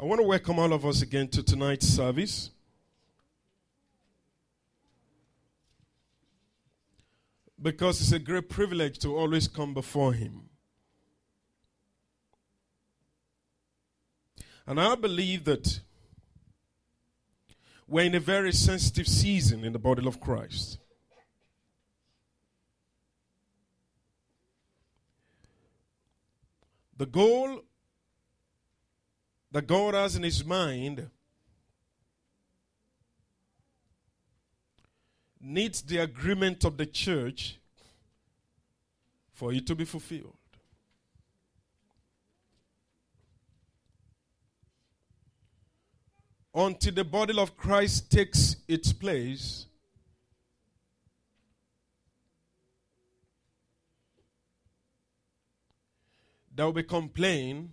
I want to welcome all of us again to tonight's service. Because it's a great privilege to always come before Him. And I believe that we're in a very sensitive season in the body of Christ. The goal that God has in His mind needs the agreement of the church for it to be fulfilled. Until the body of Christ takes its place, there will be complaint,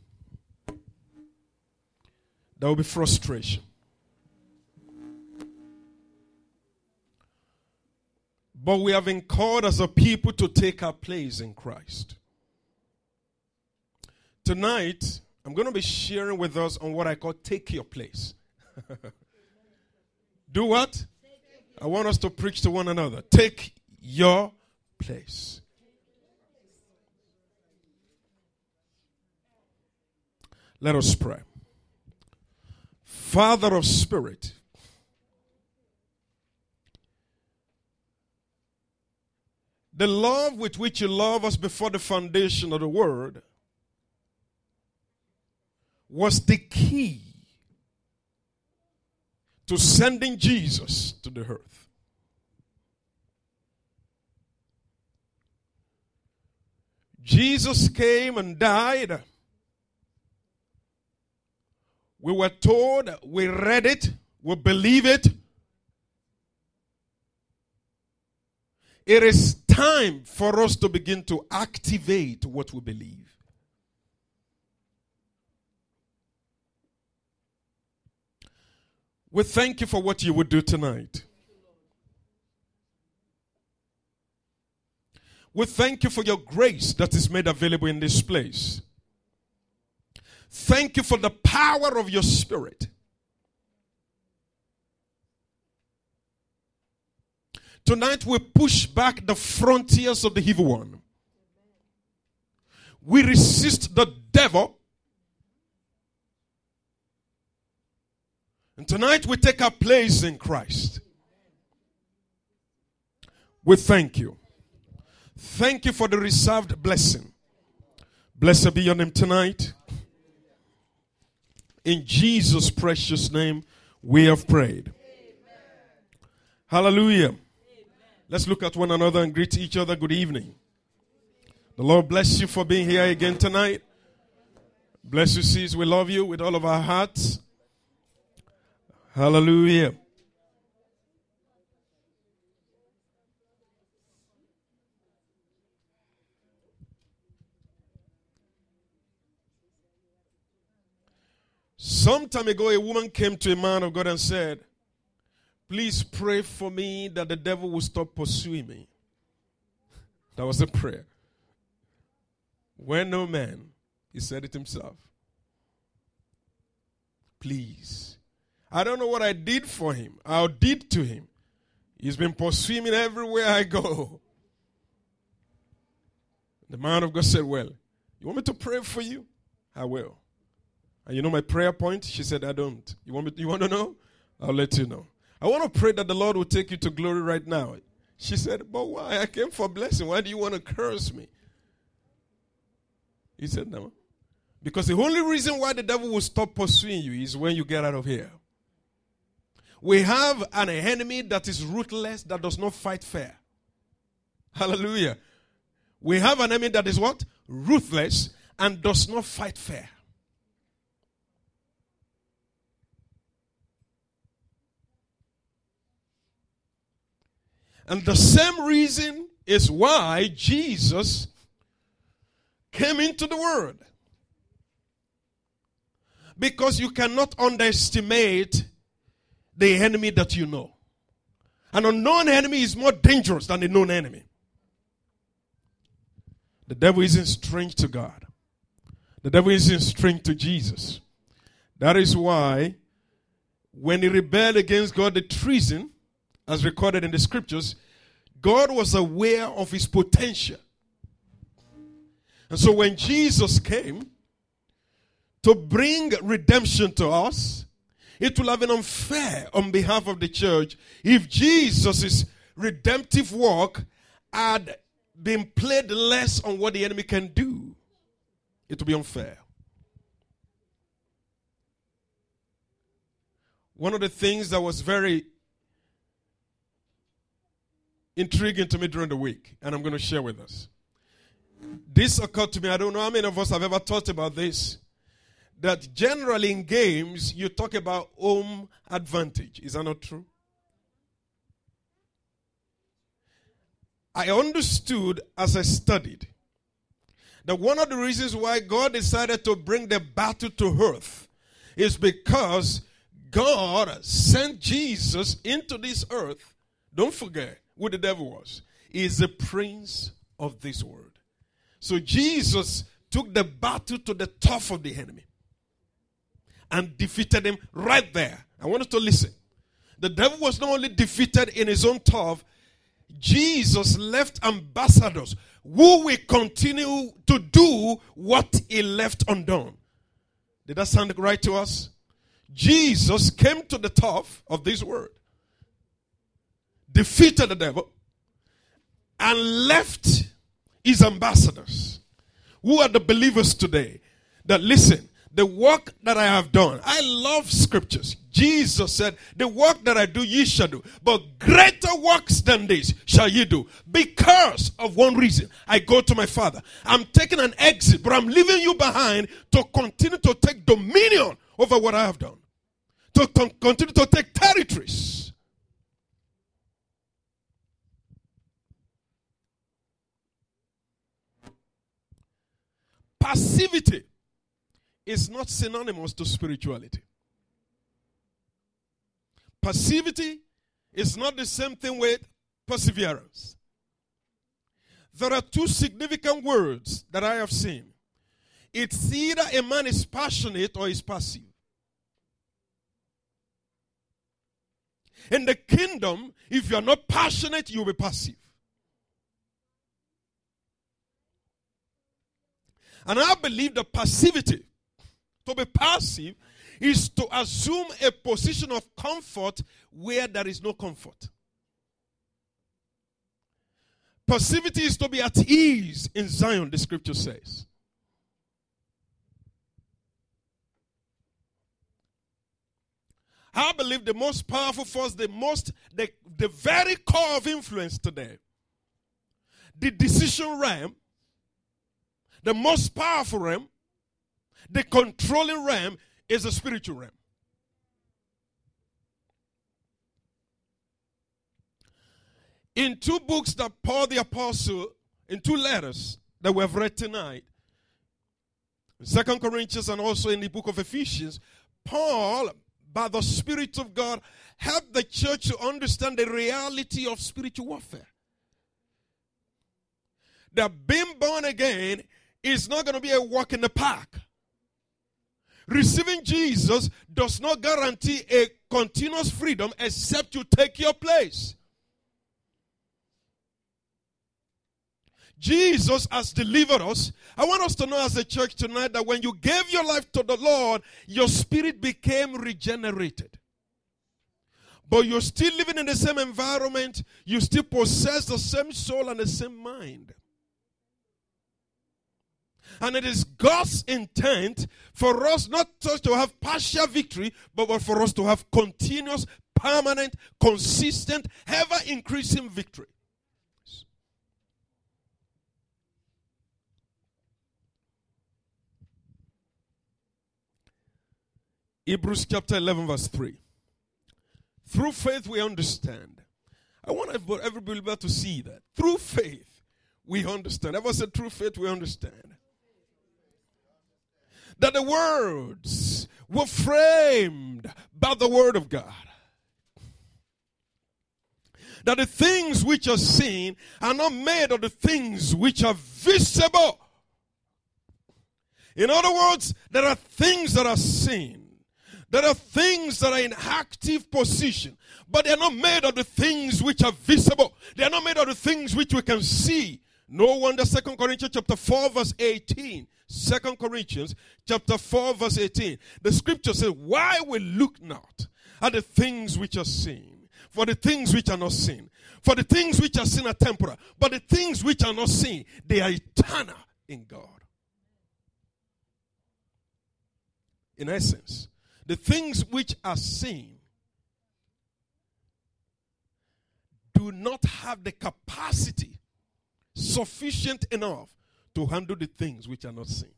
there will be frustration. But we have been called as a people to take our place in Christ. Tonight, I'm going to be sharing with us on what I call take your place. Do what? I want us to preach to one another. Take your place. Let us pray. Father of Spirit, the love with which you love us before the foundation of the world was the key to sending Jesus to the earth. Jesus came and died. We were told, we read it, we believe it. It is time for us to begin to activate what we believe. We thank you for what you would do tonight. We thank you for your grace that is made available in this place. Thank you for the power of your spirit. Tonight we push back the frontiers of the evil one. We resist the devil. And tonight we take our place in Christ. We thank you. Thank you for the reserved blessing. Blessed be your name tonight. In Jesus' precious name, we have prayed. Amen. Hallelujah. Amen. Let's look at one another and greet each other good evening. The Lord bless you for being here again tonight. Bless you, sis. We love you with all of our hearts. Hallelujah. Some time ago, a woman came to a man of God and said, Please pray for me that the devil will stop pursuing me. That was a prayer. When no man, he said it himself. Please. I don't know what I did for him, I did to him. He's been pursuing me everywhere I go. The man of God said, Well, you want me to pray for you? I will. And you know my prayer point? She said, I don't. You want me you want to know? I'll let you know. I want to pray that the Lord will take you to glory right now. She said, But why? I came for blessing. Why do you want to curse me? He said, No. Because the only reason why the devil will stop pursuing you is when you get out of here. We have an enemy that is ruthless, that does not fight fair. Hallelujah. We have an enemy that is what? Ruthless and does not fight fair. And the same reason is why Jesus came into the world. Because you cannot underestimate the enemy that you know. An unknown enemy is more dangerous than a known enemy. The devil isn't strange to God. The devil isn't strange to Jesus. That is why when he rebelled against God, the treason, as recorded in the scriptures, God was aware of his potential. And so when Jesus came to bring redemption to us, it will have been unfair on behalf of the church if Jesus' redemptive work had been played less on what the enemy can do. It will be unfair. One of the things that was very intriguing to me during the week, and I'm going to share with us. This occurred to me. I don't know how many of us have ever thought about this. That generally in games, you talk about home advantage. Is that not true? I understood as I studied that one of the reasons why God decided to bring the battle to earth is because God sent Jesus into this earth. Don't forget who the devil was. He is the prince of this world. So Jesus took the battle to the top of the enemy and defeated him right there. I want you to listen. The devil was not only defeated in his own turf, Jesus left ambassadors who will continue to do what he left undone. Did that sound right to us? Jesus came to the top of this world, defeated the devil, and left his ambassadors, who are the believers today, that listen, the work that I have done. I love scriptures. Jesus said, The work that I do, ye shall do. But greater works than this shall ye do. Because of one reason. I go to my Father. I'm taking an exit, but I'm leaving you behind to continue to take dominion over what I have done to continue to take territories. Passivity is not synonymous to spirituality. Passivity is not the same thing with perseverance. There are two significant words that I have seen. It's either a man is passionate or is passive. In the kingdom, if you are not passionate, you'll be passive. And I believe the passivity, to be passive, is to assume a position of comfort where there is no comfort. Passivity is to be at ease in Zion, the scripture says. I believe the most powerful force, the most, the, the very core of influence today, the decision realm, the most powerful realm, the controlling realm is the spiritual realm. In two books that Paul the Apostle, in two letters that we have read tonight, Second Corinthians and also in the book of Ephesians, Paul by the Spirit of God, helped the church to understand the reality of spiritual warfare. That being born again is not going to be a walk in the park. Receiving Jesus does not guarantee a continuous freedom except you take your place. Jesus has delivered us. I want us to know as a church tonight that when you gave your life to the Lord, your spirit became regenerated. But you're still living in the same environment, you still possess the same soul and the same mind. And it is God's intent for us not just to have partial victory, but for us to have continuous, permanent, consistent, ever increasing victory. Hebrews chapter 11, verse 3. Through faith, we understand. I want every believer to see that. Through faith, we understand. Ever said, through faith, we understand. That the words were framed by the word of God. That the things which are seen are not made of the things which are visible. In other words, there are things that are seen There are things that are in active position, but they are not made of the things which are visible. They are not made of the things which we can see. No wonder Second Corinthians chapter 4 verse 18. 2 Corinthians chapter 4 verse 18. The scripture says, Why we look not at the things which are seen, for the things which are not seen. For the things which are seen are temporal, but the things which are not seen, they are eternal in God. In essence, the things which are seen do not have the capacity sufficient enough to handle the things which are not seen.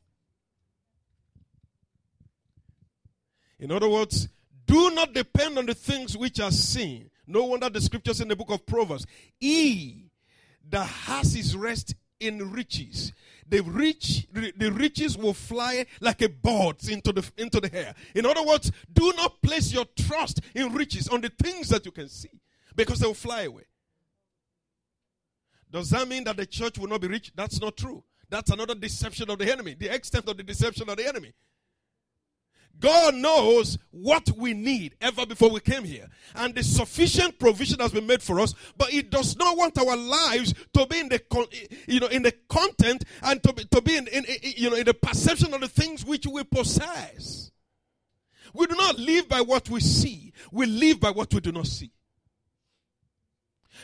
In other words, do not depend on the things which are seen. No wonder the scriptures in the book of Proverbs, he that has his rest in riches. The rich, the riches will fly like a bird into the into the air. In other words, do not place your trust in riches on the things that you can see, because they will fly away. Does that mean that the church will not be rich? That's not true. That's another deception of the enemy. The extent of the deception of the enemy. God knows what we need ever before we came here. And the sufficient provision has been made for us, but He does not want our lives to be in the, you know, in the content and to be, to be in, in, you know, in the perception of the things which we possess. We do not live by what we see, we live by what we do not see.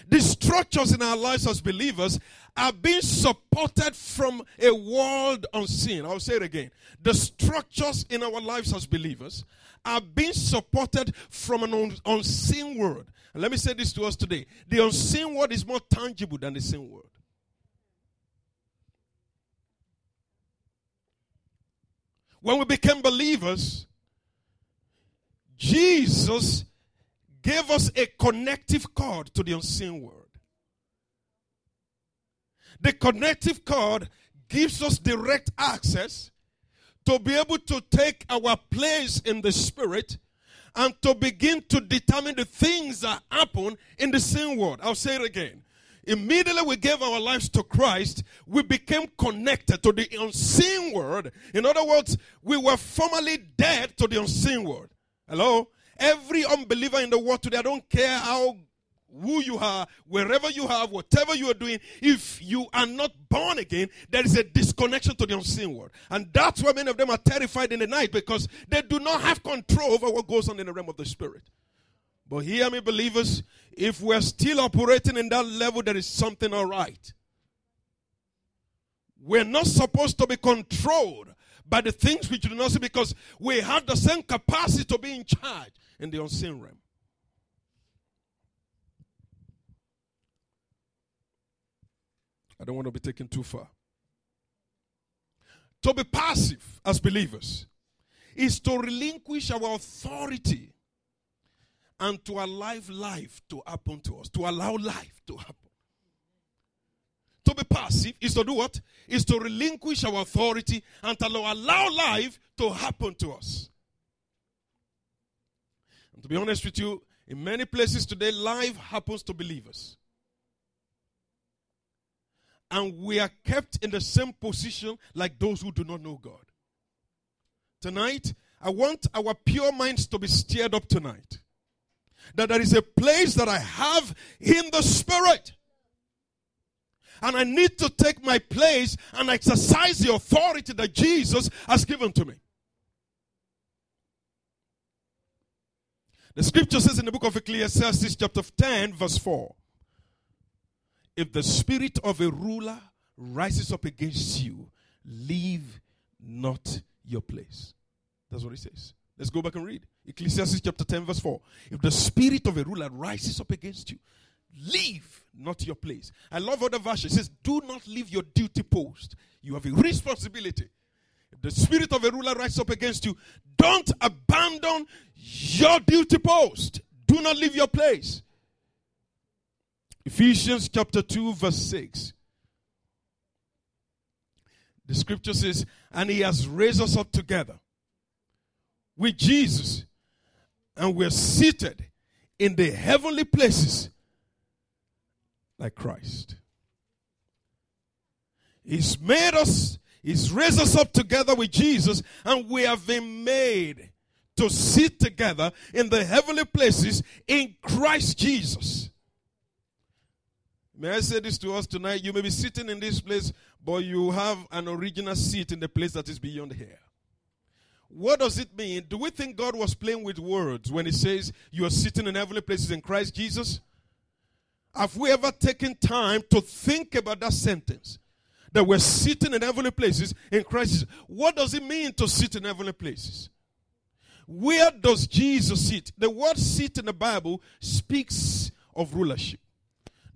The structures in our lives as believers are being supported from a world unseen. I'll say it again. The structures in our lives as believers are being supported from an unseen world. And let me say this to us today the unseen world is more tangible than the seen world. When we became believers, Jesus gave us a connective cord to the unseen world. The connective cord gives us direct access to be able to take our place in the spirit and to begin to determine the things that happen in the same world. I'll say it again. Immediately we gave our lives to Christ, we became connected to the unseen world. In other words, we were formerly dead to the unseen world. Hello? Every unbeliever in the world today, I don't care how who you are, wherever you are, whatever you are doing, if you are not born again, there is a disconnection to the unseen world. And that's why many of them are terrified in the night because they do not have control over what goes on in the realm of the spirit. But hear me, believers, if we're still operating in that level, there is something all right. We're not supposed to be controlled by the things which do not see because we have the same capacity to be in charge in the unseen realm. I don't want to be taken too far. To be passive as believers is to relinquish our authority and to allow life to happen to us, to allow life to happen. To be passive is to do what? Is to relinquish our authority and to allow life to happen to us. And to be honest with you, in many places today, life happens to believers. And we are kept in the same position like those who do not know God. Tonight, I want our pure minds to be stirred up tonight. That there is a place that I have in the Spirit and I need to take my place and exercise the authority that Jesus has given to me. The scripture says in the book of Ecclesiastes, chapter 10, verse 4 If the spirit of a ruler rises up against you, leave not your place. That's what it says. Let's go back and read. Ecclesiastes chapter 10, verse 4. If the spirit of a ruler rises up against you, leave not your place. I love other versions. It says, Do not leave your duty post. You have a responsibility. If the spirit of a ruler rises up against you, don't abandon your duty post. Do not leave your place. Ephesians chapter 2, verse 6. The scripture says, And he has raised us up together with Jesus, and we're seated in the heavenly places like Christ. He's made us, He's raised us up together with Jesus, and we have been made to sit together in the heavenly places in Christ Jesus. May I say this to us tonight? You may be sitting in this place, but you have an original seat in the place that is beyond here. What does it mean? Do we think God was playing with words when He says you are sitting in heavenly places in Christ Jesus? Have we ever taken time to think about that sentence? That we're sitting in heavenly places in Christ Jesus. What does it mean to sit in heavenly places? Where does Jesus sit? The word sit in the Bible speaks of rulership.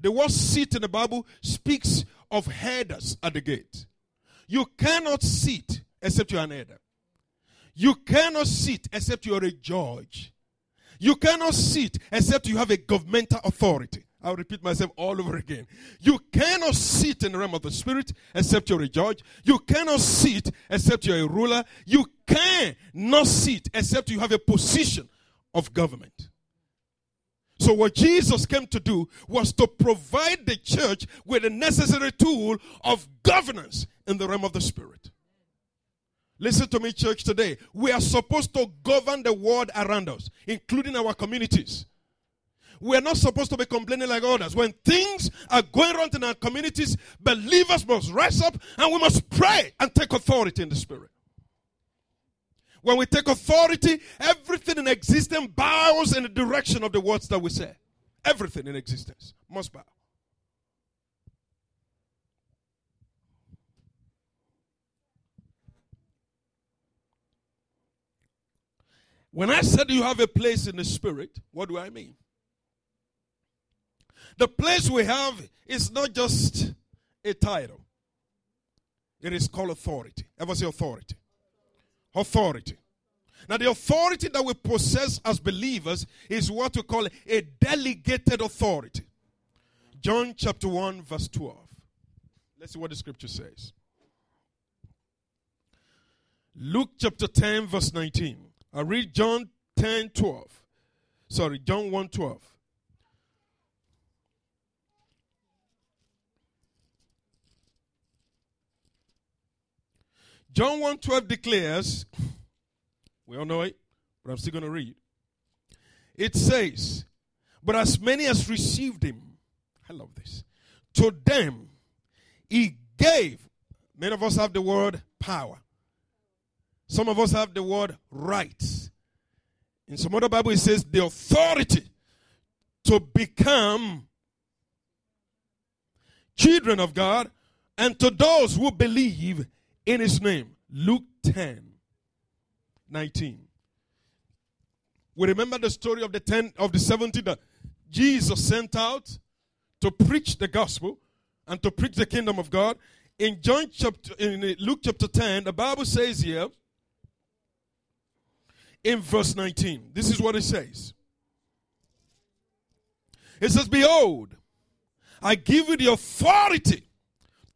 The word sit in the Bible speaks of headers at the gate. You cannot sit except you're an header. You cannot sit except you're a judge. You cannot sit except you have a governmental authority. I'll repeat myself all over again. You cannot sit in the realm of the spirit except you're a judge. You cannot sit except you're a ruler. You cannot sit except you have a position of government. So, what Jesus came to do was to provide the church with the necessary tool of governance in the realm of the spirit. Listen to me, church, today. We are supposed to govern the world around us, including our communities. We are not supposed to be complaining like others. When things are going wrong in our communities, believers must rise up and we must pray and take authority in the spirit. When we take authority, everything in existence bows in the direction of the words that we say. Everything in existence must bow. When I said you have a place in the spirit, what do I mean? The place we have is not just a title, it is called authority. Ever say authority? Authority. Now, the authority that we possess as believers is what we call a delegated authority. John chapter 1, verse 12. Let's see what the scripture says. Luke chapter 10, verse 19. I read John 10, 12. Sorry, John 1, 12. John 1:12 declares, we all know it, but I'm still going to read. It says, But as many as received him, I love this, to them he gave. Many of us have the word power. Some of us have the word rights. In some other Bible, it says the authority to become children of God and to those who believe in his name. Luke 10 19. We remember the story of the 10 of the 70 that Jesus sent out to preach the gospel and to preach the kingdom of God. In John chapter in Luke chapter 10, the Bible says here in verse 19. This is what it says. It says, Behold, I give you the authority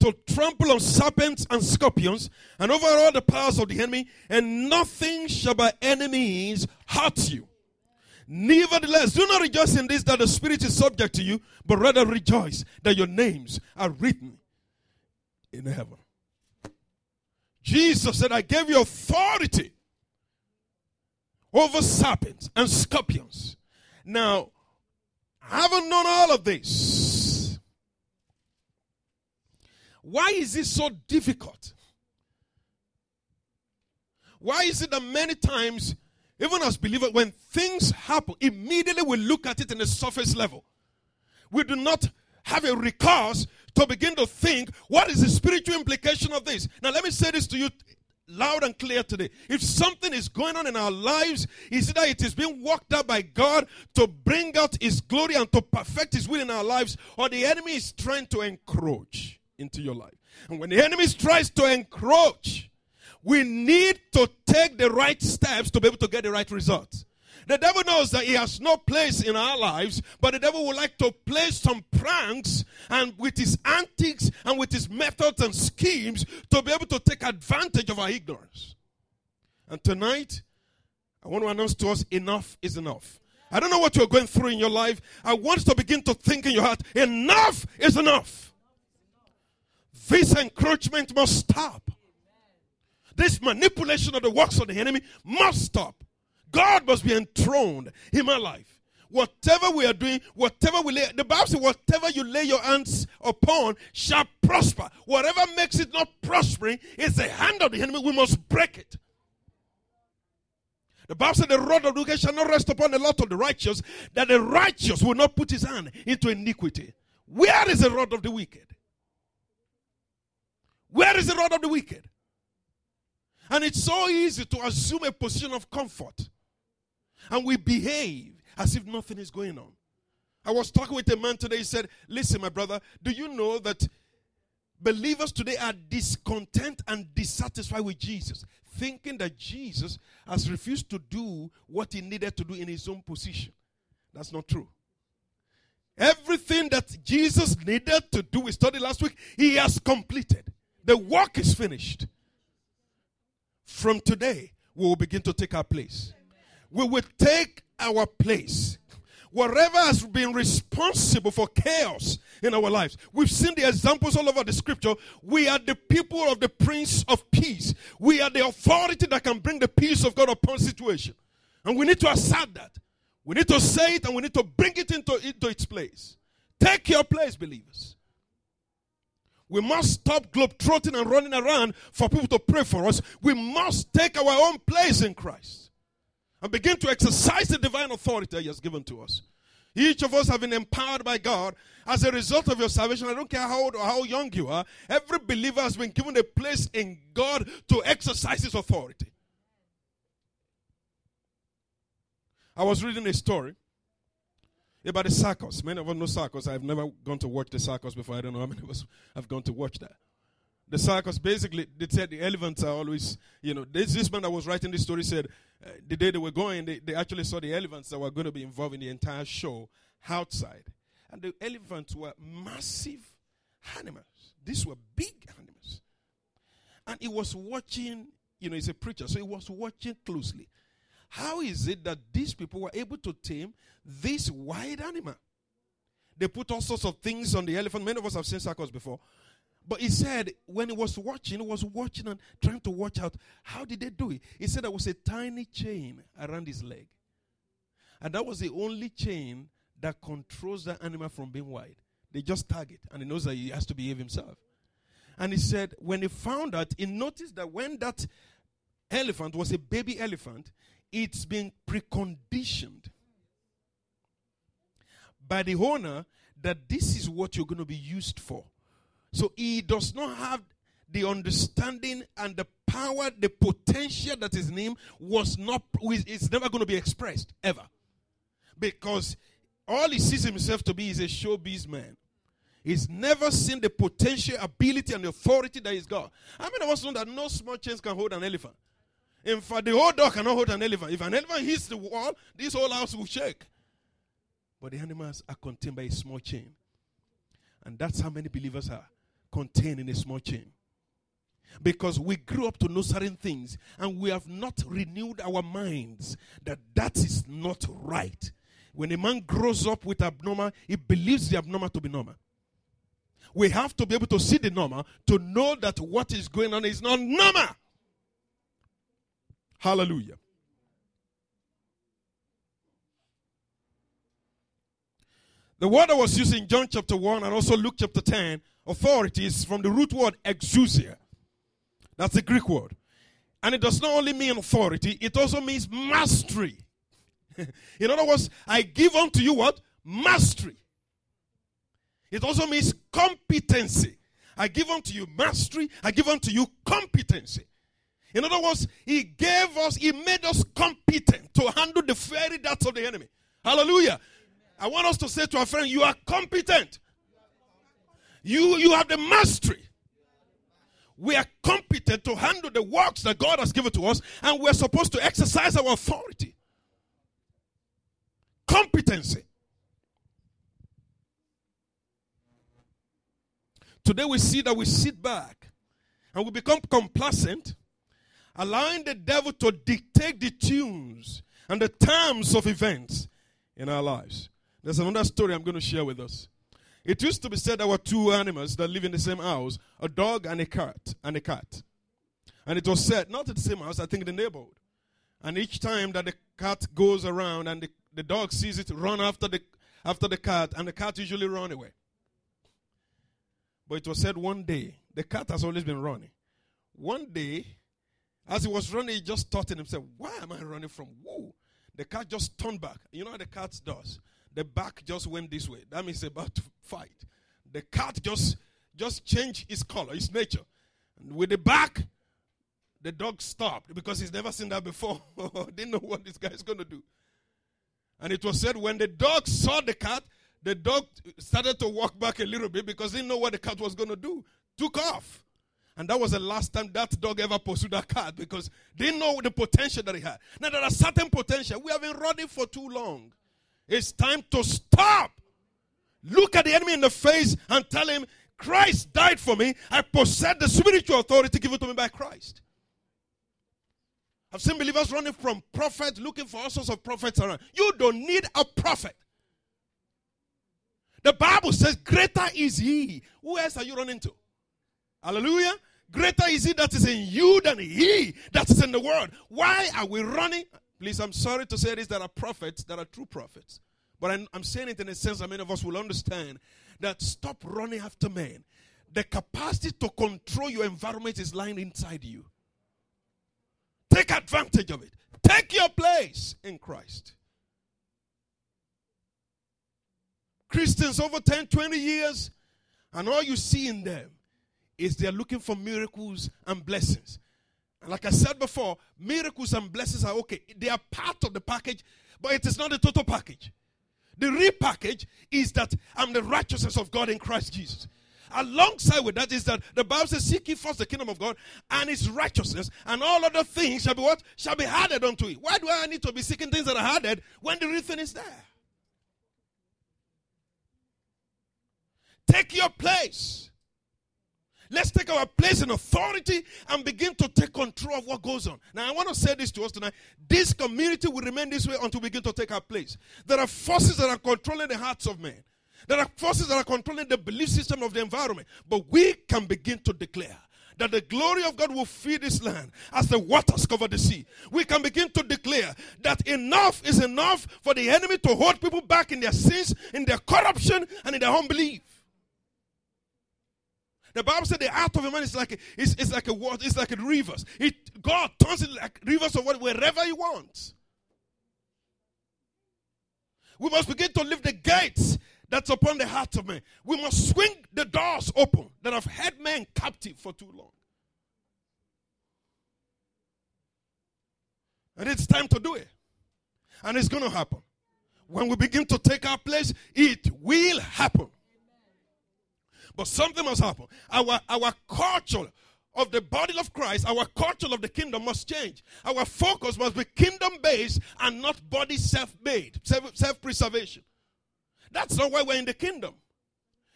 to trample on serpents and scorpions and over all the powers of the enemy, and nothing shall by enemies hurt you. Nevertheless, do not rejoice in this that the Spirit is subject to you, but rather rejoice that your names are written in heaven. Jesus said, I gave you authority over serpents and scorpions. Now, having known all of this, why is it so difficult? Why is it that many times, even as believers, when things happen, immediately we look at it in the surface level? We do not have a recourse to begin to think, what is the spiritual implication of this? Now, let me say this to you loud and clear today. If something is going on in our lives, is that it is being worked out by God to bring out His glory and to perfect His will in our lives, or the enemy is trying to encroach into your life. And when the enemy tries to encroach, we need to take the right steps to be able to get the right results. The devil knows that he has no place in our lives, but the devil would like to play some pranks and with his antics and with his methods and schemes to be able to take advantage of our ignorance. And tonight, I want to announce to us enough is enough. I don't know what you're going through in your life. I want to begin to think in your heart enough is enough. This encroachment must stop. This manipulation of the works of the enemy must stop. God must be enthroned in my life. Whatever we are doing, whatever we lay, the Bible says, whatever you lay your hands upon shall prosper. Whatever makes it not prospering is the hand of the enemy. We must break it. The Bible said, The rod of the wicked shall not rest upon the lot of the righteous, that the righteous will not put his hand into iniquity. Where is the rod of the wicked? Where is the rod of the wicked? And it's so easy to assume a position of comfort. And we behave as if nothing is going on. I was talking with a man today. He said, Listen, my brother, do you know that believers today are discontent and dissatisfied with Jesus, thinking that Jesus has refused to do what he needed to do in his own position? That's not true. Everything that Jesus needed to do, we studied last week, he has completed. The work is finished. From today, we will begin to take our place. We will take our place. Whatever has been responsible for chaos in our lives, we've seen the examples all over the scripture. We are the people of the Prince of Peace. We are the authority that can bring the peace of God upon situation. And we need to assert that. We need to say it and we need to bring it into, into its place. Take your place, believers. We must stop globetrotting and running around for people to pray for us. We must take our own place in Christ and begin to exercise the divine authority He has given to us. Each of us have been empowered by God as a result of your salvation. I don't care how old or how young you are. Every believer has been given a place in God to exercise His authority. I was reading a story about the circus. Many of us know circus. I've never gone to watch the circus before. I don't know how many of us have gone to watch that. The circus, basically, they said the elephants are always, you know, this, this man that was writing this story said uh, the day they were going, they, they actually saw the elephants that were going to be involved in the entire show outside. And the elephants were massive animals. These were big animals. And he was watching, you know, he's a preacher, so he was watching closely. How is it that these people were able to tame this wild animal? They put all sorts of things on the elephant. Many of us have seen circus before. But he said when he was watching, he was watching and trying to watch out. How did they do it? He said there was a tiny chain around his leg. And that was the only chain that controls the animal from being wild. They just tag it and he knows that he has to behave himself. And he said when he found that, he noticed that when that elephant was a baby elephant, it's been preconditioned by the owner that this is what you're going to be used for. So he does not have the understanding and the power, the potential that is in him was not, it's never going to be expressed ever. Because all he sees himself to be is a showbiz man. He's never seen the potential, ability, and authority that he's got. How many of us know that no small chains can hold an elephant? In fact, the whole dog cannot hold an elephant. If an elephant hits the wall, this whole house will shake. But the animals are contained by a small chain. And that's how many believers are contained in a small chain. Because we grew up to know certain things and we have not renewed our minds that that is not right. When a man grows up with abnormal, he believes the abnormal to be normal. We have to be able to see the normal to know that what is going on is not normal. Hallelujah. The word that was used in John chapter 1 and also Luke chapter 10 authority is from the root word exousia. That's the Greek word. And it does not only mean authority, it also means mastery. In other words, I give unto you what? Mastery. It also means competency. I give unto you mastery, I give unto you competency. In other words, he gave us, he made us competent to handle the fiery darts of the enemy. Hallelujah. I want us to say to our friend, You are competent. You, you have the mastery. We are competent to handle the works that God has given to us, and we're supposed to exercise our authority. Competency. Today we see that we sit back and we become complacent, allowing the devil to dictate the tunes and the times of events in our lives. There's another story I'm going to share with us. It used to be said there were two animals that live in the same house a dog and a cat. And a cat. And it was said, not in the same house, I think in the neighborhood. And each time that the cat goes around and the, the dog sees it, run after the after the cat, and the cat usually run away. But it was said one day, the cat has always been running. One day, as he was running, he just thought in himself, Why am I running from who? The cat just turned back. You know how the cat does? The back just went this way. That means about to fight. The cat just just changed its color, its nature. And with the back, the dog stopped because he's never seen that before. Didn't know what this guy is going to do. And it was said when the dog saw the cat, the dog started to walk back a little bit because he didn't know what the cat was going to do. Took off. And that was the last time that dog ever pursued that cat because they know the potential that he had. Now, there are certain potential. We have been running for too long. It's time to stop. Look at the enemy in the face and tell him, Christ died for me. I possess the spiritual authority given to me by Christ. I've seen believers running from prophets, looking for all sorts of prophets around. You don't need a prophet. The Bible says, Greater is he. Who else are you running to? Hallelujah. Greater is he that is in you than he that is in the world. Why are we running? Please, I'm sorry to say this. There are prophets that are true prophets. But I'm, I'm saying it in a sense that many of us will understand that stop running after men. The capacity to control your environment is lying inside you. Take advantage of it. Take your place in Christ. Christians over 10, 20 years, and all you see in them is they're looking for miracles and blessings. And like I said before, miracles and blessings are okay. They are part of the package, but it is not the total package. The repackage is that I'm the righteousness of God in Christ Jesus. Alongside with that is that the Bible says, Seek ye first the kingdom of God and his righteousness, and all other things shall be what? Shall be added unto it. Why do I need to be seeking things that are added when the real thing is there? Take your place. Let's take our place in authority and begin to take control of what goes on. Now, I want to say this to us tonight. This community will remain this way until we begin to take our place. There are forces that are controlling the hearts of men. There are forces that are controlling the belief system of the environment. But we can begin to declare that the glory of God will feed this land as the waters cover the sea. We can begin to declare that enough is enough for the enemy to hold people back in their sins, in their corruption, and in their unbelief. The Bible said the heart of a man is like a, it's, it's like a water, it's like a rivers. It God turns it like rivers of what wherever He wants. We must begin to lift the gates that's upon the heart of man. We must swing the doors open that have held men captive for too long. And it's time to do it. And it's going to happen. When we begin to take our place, it will happen. But something must happen. Our, our culture of the body of Christ, our culture of the kingdom must change. Our focus must be kingdom based and not body self made, self preservation. That's not why we're in the kingdom.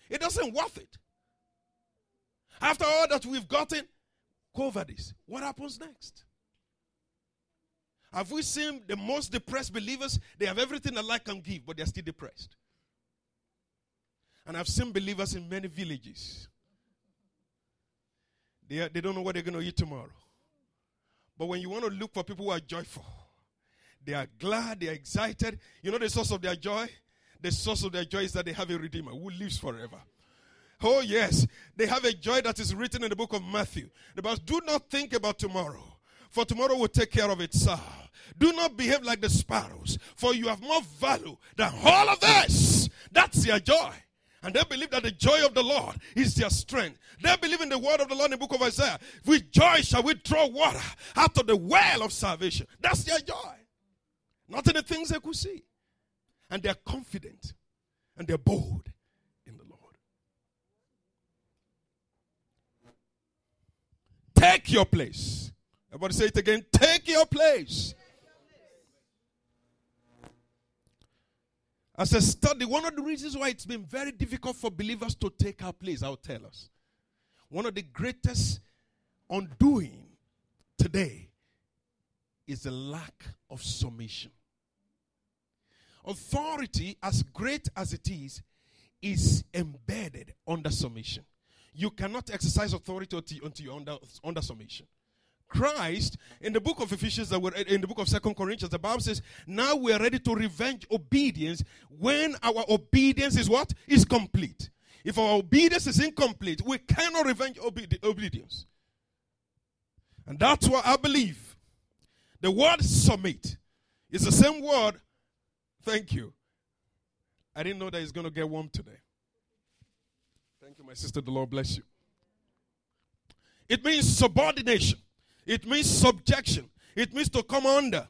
It doesn't worth it. After all that we've gotten, cover this. What happens next? Have we seen the most depressed believers? They have everything that life can give, but they're still depressed. And I've seen believers in many villages. They, they don't know what they're going to eat tomorrow. But when you want to look for people who are joyful, they are glad, they are excited. You know the source of their joy? The source of their joy is that they have a Redeemer who lives forever. Oh, yes. They have a joy that is written in the book of Matthew. The Bible do not think about tomorrow, for tomorrow will take care of itself. Do not behave like the sparrows, for you have more value than all of this. That's their joy. And they believe that the joy of the Lord is their strength. They believe in the word of the Lord in the book of Isaiah. With joy shall we draw water out of the well of salvation. That's their joy. Not in the things they could see. And they're confident and they're bold in the Lord. Take your place. Everybody say it again. Take your place. As a study, one of the reasons why it's been very difficult for believers to take our place, I'll tell us. One of the greatest undoing today is the lack of submission. Authority, as great as it is, is embedded under submission. You cannot exercise authority until, you're under, under submission. Christ, in the book of Ephesians, that were in the book of Second Corinthians, the Bible says, now we are ready to revenge obedience when our obedience is what? Is complete. If our obedience is incomplete, we cannot revenge obedi- obedience. And that's why I believe the word submit is the same word. Thank you. I didn't know that it's going to get warm today. Thank you, my sister. The Lord bless you. It means subordination, it means subjection, it means to come under.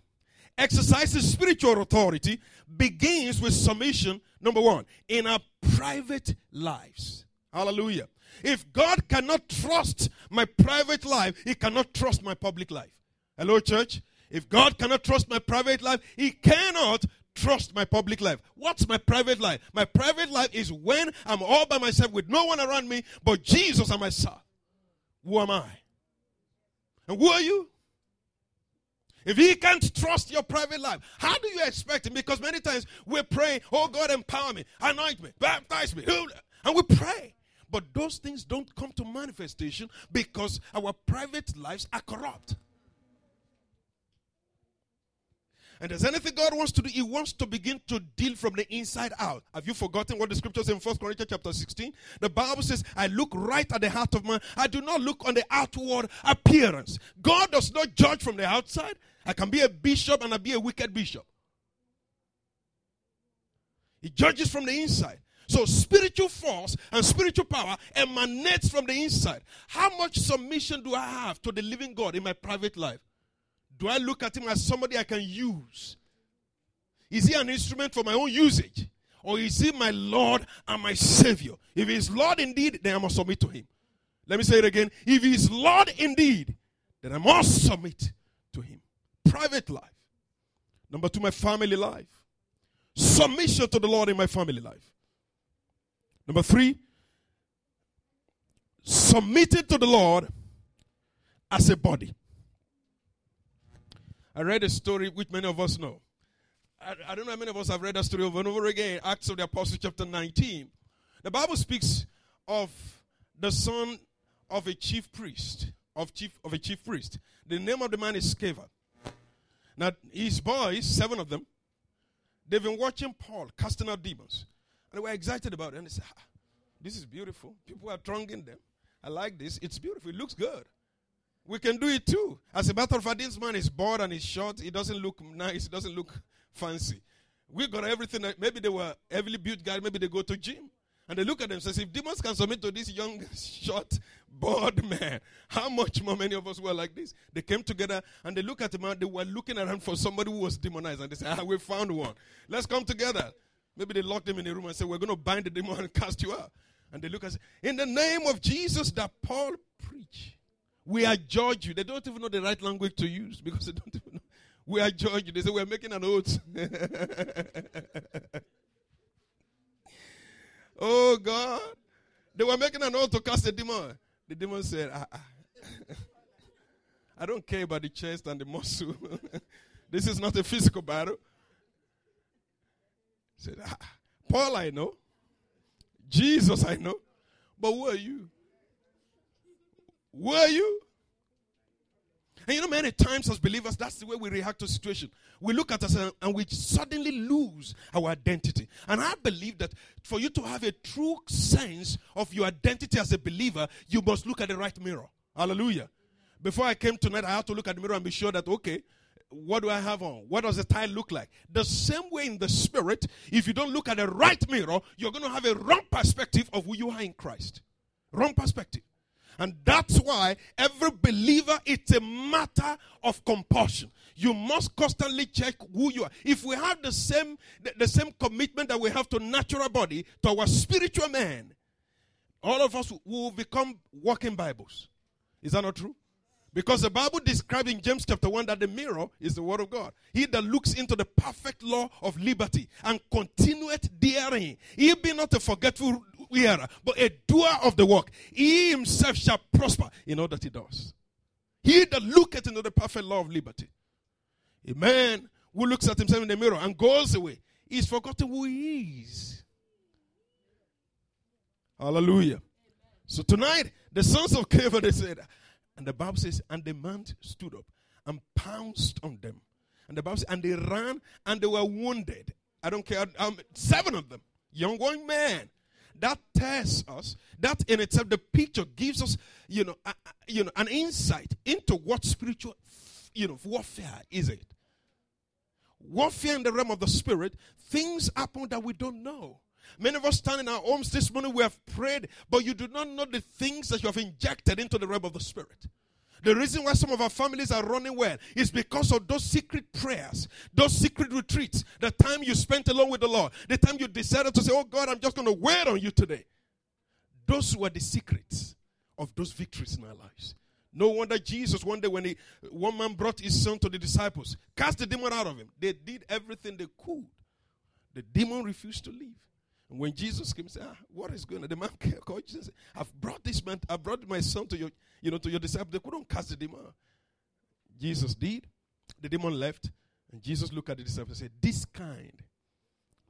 Exercising spiritual authority begins with submission, number one, in our private lives. Hallelujah. If God cannot trust my private life, He cannot trust my public life. Hello, church? If God cannot trust my private life, He cannot trust my public life. What's my private life? My private life is when I'm all by myself with no one around me but Jesus and myself. Who am I? And who are you? If he can't trust your private life, how do you expect him? Because many times we pray, Oh God, empower me, anoint me, baptize me, and we pray. But those things don't come to manifestation because our private lives are corrupt. And there's anything God wants to do, He wants to begin to deal from the inside out. Have you forgotten what the scripture says in 1 Corinthians chapter 16? The Bible says, I look right at the heart of man. I do not look on the outward appearance. God does not judge from the outside. I can be a bishop and I be a wicked bishop. He judges from the inside. So spiritual force and spiritual power emanates from the inside. How much submission do I have to the living God in my private life? Do I look at him as somebody I can use? Is he an instrument for my own usage? Or is he my Lord and my Savior? If he's Lord indeed, then I must submit to him. Let me say it again. If he's Lord indeed, then I must submit to him. Private life. Number two, my family life. Submission to the Lord in my family life. Number three, submitted to the Lord as a body. I read a story which many of us know. I, I, don't know how many of us have read that story over and over again. Acts of the Apostles, chapter 19. The Bible speaks of the son of a chief priest, of chief of a chief priest. The name of the man is Sceva. Now his boys, seven of them, they've been watching Paul casting out demons. And they were excited about it. And they said, ah, This is beautiful. People are thronging them. I like this. It's beautiful. It looks good. We can do it too. As a matter of fact, this man is bored and he's short. He doesn't look nice. He doesn't look fancy. We got everything. Maybe they were heavily built guys. Maybe they go to gym. And they look at them and says, if demons can submit to this young, short, bored man, how much more many of us were like this? They came together and they look at him and they were looking around for somebody who was demonized. And they said, ah, we found one. Let's come together. Maybe they locked them in a room and said, we're going to bind the demon and cast you out. And they look and say, in the name of Jesus that Paul preached. We adjudge you. They don't even know the right language to use because they don't even know. We adjudge you. They say we're making an oath. oh God. They were making an oath to cast a demon. The demon said, ah, ah. I don't care about the chest and the muscle. this is not a physical battle. Said, ah, Paul, I know. Jesus, I know. But who are you? Were you? And you know, many times as believers, that's the way we react to situation. We look at us and we suddenly lose our identity. And I believe that for you to have a true sense of your identity as a believer, you must look at the right mirror. Hallelujah. Before I came tonight, I had to look at the mirror and be sure that, okay, what do I have on? What does the tie look like? The same way in the spirit, if you don't look at the right mirror, you're going to have a wrong perspective of who you are in Christ. Wrong perspective. And that's why every believer, it's a matter of compulsion. You must constantly check who you are. If we have the same, the, the same commitment that we have to natural body, to our spiritual man, all of us will become walking Bibles. Is that not true? Because the Bible describes in James chapter 1 that the mirror is the word of God. He that looks into the perfect law of liberty and continueth therein, he be not a forgetful hearer, but a doer of the work. He himself shall prosper in all that he does. He that looketh into the perfect law of liberty. A man who looks at himself in the mirror and goes away, he's forgotten who he is. Hallelujah. So tonight, the sons of Sceva, they said, And the Bible says, and the man stood up and pounced on them. And the Bible says, and they ran and they were wounded. I don't care. Um, seven of them, young one man. That tells us that in itself, the picture gives us, you know, a, you know, an insight into what spiritual, you know, warfare is it. Warfare in the realm of the spirit, things happen that we don't know. Many of us stand in our homes this morning, we have prayed, but you do not know the things that you have injected into the realm of the Spirit. The reason why some of our families are running well is because of those secret prayers, those secret retreats, the time you spent alone with the Lord, the time you decided to say, Oh God, I'm just going to wait on you today. Those were the secrets of those victories in our lives. No wonder Jesus, one day when he, one man brought his son to the disciples, cast the demon out of him. They did everything they could. The demon refused to leave. And when Jesus came, said, ah, "What is going on?" The man called Jesus. I've brought this man. I brought my son to your, you know, to your disciples. They couldn't cast the demon. Jesus did. The demon left, and Jesus looked at the disciples and said, "This kind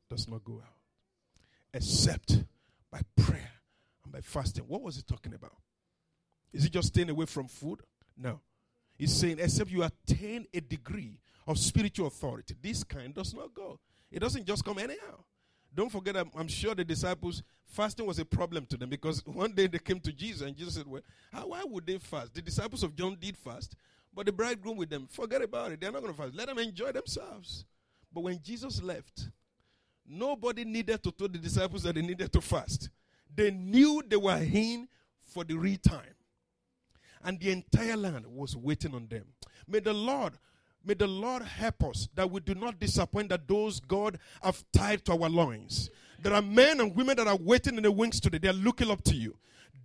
does not go out, except by prayer and by fasting." What was he talking about? Is he just staying away from food? No. He's saying, except you attain a degree of spiritual authority, this kind does not go. It doesn't just come anyhow. Don't forget, I'm, I'm, sure the disciples, fasting was a problem to them because one day they came to Jesus and Jesus said, Well, how, why would they fast? The disciples of John did fast, but the bridegroom with them, forget about it. They're not going to fast. Let them enjoy themselves. But when Jesus left, nobody needed to tell the disciples that they needed to fast. They knew they were in for the real time. And the entire land was waiting on them. May the Lord May the Lord help us that we do not disappoint that those God have tied to our loins. There are men and women that are waiting in the wings today. They are looking up to you.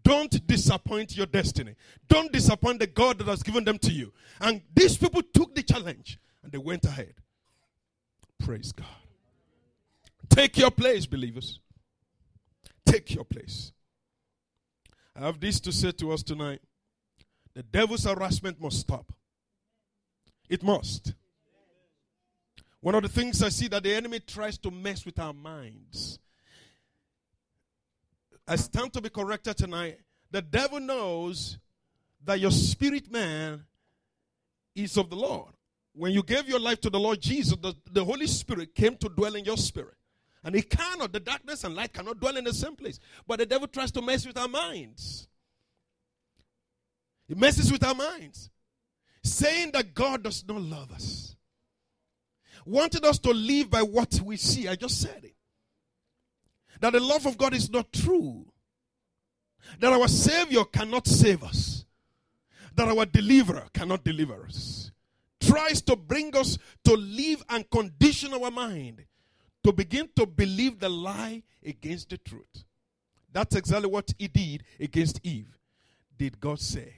Don't disappoint your destiny. Don't disappoint the God that has given them to you. And these people took the challenge and they went ahead. Praise God. Take your place, believers. Take your place. I have this to say to us tonight. The devil's harassment must stop. It must. One of the things I see that the enemy tries to mess with our minds. I stand to be corrected tonight. The devil knows that your spirit man is of the Lord. When you gave your life to the Lord Jesus, the, the Holy Spirit came to dwell in your spirit. And it cannot, the darkness and light cannot dwell in the same place. But the devil tries to mess with our minds. He messes with our minds saying that God does not love us, wanted us to live by what we see. I just said it. That the love of God is not true, that our Savior cannot save us, that our deliverer cannot deliver us. Tries to bring us to live and condition our mind to begin to believe the lie against the truth. That's exactly what he did against Eve. Did God say?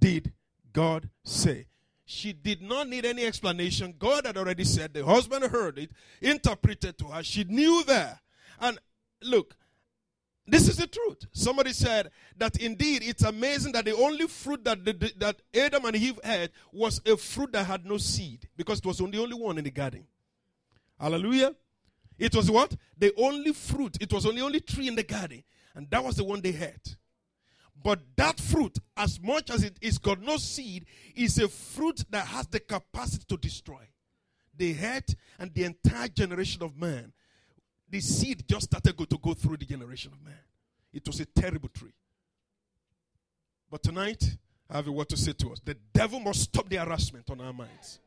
Did God say. She did not need any explanation. God had already said. The husband heard it, interpreted to her. She knew that. And look, this is the truth. Somebody said that indeed it's amazing that the only fruit that, the, that Adam and Eve had was a fruit that had no seed because it was the only one in the garden. Hallelujah. It was what? The only fruit. It was only only tree in the garden. And that was the one they had. But that fruit, as much as it is got no seed, is a fruit that has the capacity to destroy. The head and the entire generation of man. The seed just started to go through the generation of man. It was a terrible tree. But tonight, I have a word to say to us. The devil must stop the harassment on our minds.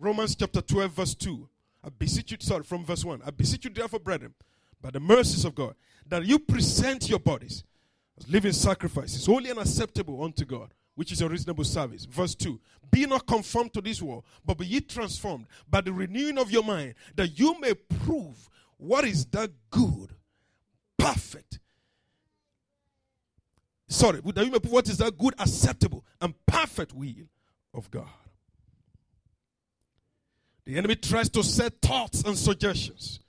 Romans chapter 12, verse 2. I beseech you, sorry, from verse 1. I beseech you, therefore, brethren, by the mercies of God, that you present your bodies living sacrifice is holy and acceptable unto God, which is a reasonable service. Verse 2 Be not conformed to this world, but be ye transformed by the renewing of your mind, that you may prove what is that good, perfect. Sorry, that you may prove what is that good, acceptable, and perfect will of God. The enemy tries to set thoughts and suggestions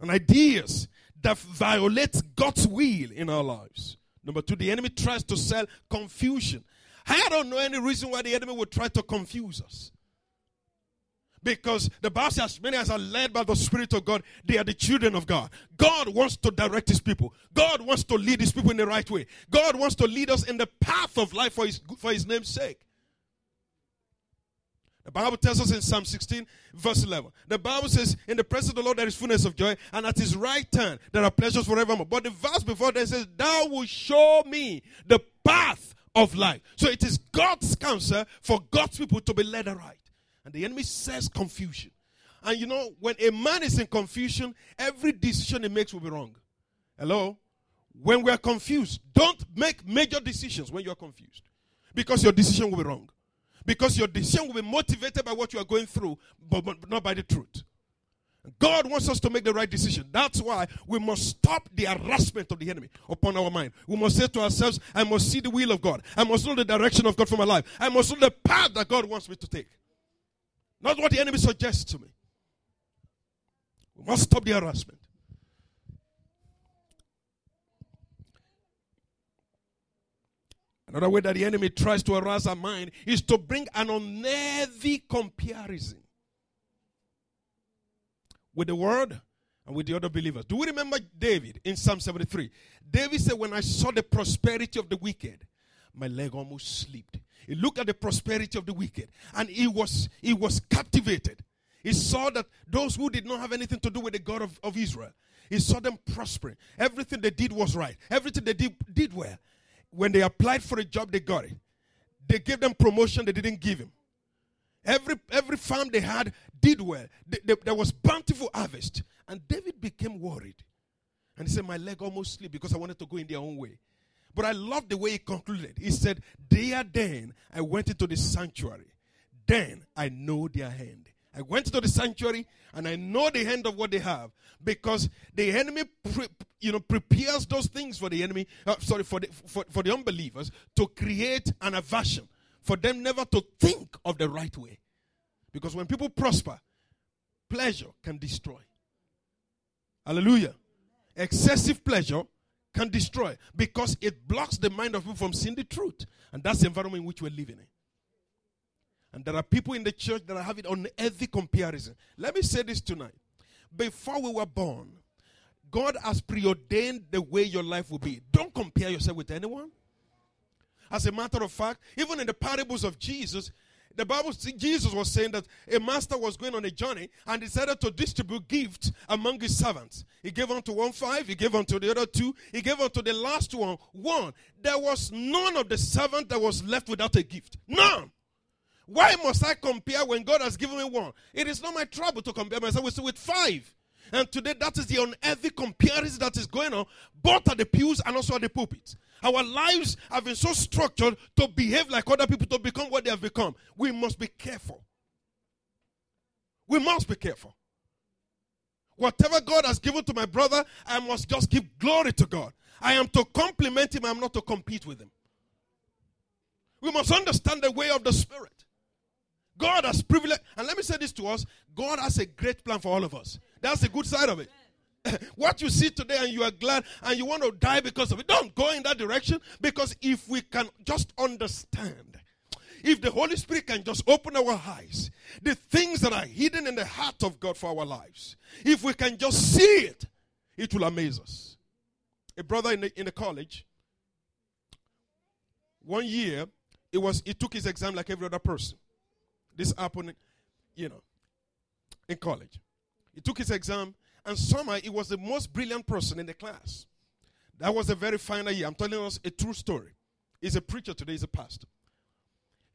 and ideas that violate God's will in our lives. Number two, the enemy tries to sell confusion. I don't know any reason why the enemy would try to confuse us. Because the Bible says, as many as are led by the Spirit of God, they are the children of God. God wants to direct His people. God wants to lead His people in the right way. God wants to lead us in the path of life for His, for his name's sake. The Bible tells us in Psalm 16, verse 11. The Bible says, In the presence of the Lord there is fullness of joy, and at his right hand there are pleasures forevermore. But the verse before that says, Thou will show me the path of life. So it is God's counsel for God's people to be led aright. And the enemy says confusion. And you know, when a man is in confusion, every decision he makes will be wrong. Hello? When we are confused, don't make major decisions when you are confused. Because your decision will be wrong. Because your decision will be motivated by what you are going through, but, but not by the truth. God wants us to make the right decision. That's why we must stop the harassment of the enemy upon our mind. We must say to ourselves, I must see the will of God. I must know the direction of God for my life. I must know the path that God wants me to take. Not what the enemy suggests to me. We must stop the harassment. Another way that the enemy tries to harass our mind is to bring an unworthy comparison with the word and with the other believers. Do we remember David in Psalm 73? David said, When I saw the prosperity of the wicked, my leg almost slipped. He looked at the prosperity of the wicked and he was, he was captivated. He saw that those who did not have anything to do with the God of, of Israel, he saw them prospering. Everything they did was right, everything they did, did well. When they applied for a job, they got it. They gave them promotion, they didn't give him. Every, every farm they had did well. They, they, there was bountiful harvest. And David became worried. And he said, My leg almost slipped because I wanted to go in their own way. But I love the way he concluded. He said, There then I went into the sanctuary. Then I know their hand. I went to the sanctuary and I know the hand of what they have because the enemy, pre- you know, prepares those things for the enemy. Uh, sorry, for the for, for the unbelievers to create an aversion for them never to think of the right way. Because when people prosper, pleasure can destroy. Hallelujah. Excessive pleasure can destroy because it blocks the mind of people from seeing the truth. And that's the environment in which we're living in. And there are people in the church that are having unhealthy comparison. Let me say this tonight. Before we were born, God has preordained the way your life will be. Don't compare yourself with anyone. As a matter of fact, even in the parables of Jesus, the Bible, Jesus was saying that a master was going on a journey and decided to distribute gifts among his servants. He gave unto one five, he gave unto the other two, he gave unto the last one one. There was none of the servant that was left without a gift. None. Why must I compare when God has given me one? It is not my trouble to compare myself with, five. And today, that is the unhealthy comparison that is going on, both at the pews and also at the pulpits. Our lives have been so structured to behave like other people, to become what they have become. We must be careful. We must be careful. Whatever God has given to my brother, I must just give glory to God. I am to compliment him, I'm not to compete with him. We must understand the way of the Spirit. God has privileged, and let me say this to us God has a great plan for all of us. That's the good side of it. what you see today and you are glad and you want to die because of it, don't go in that direction because if we can just understand, if the Holy Spirit can just open our eyes, the things that are hidden in the heart of God for our lives, if we can just see it, it will amaze us. A brother in the, in the college, one year, it was he took his exam like every other person. This happened, you know, in college. He took his exam and somehow he was the most brilliant person in the class. That was a very final year. I'm telling us a true story. He's a preacher today, he's a pastor.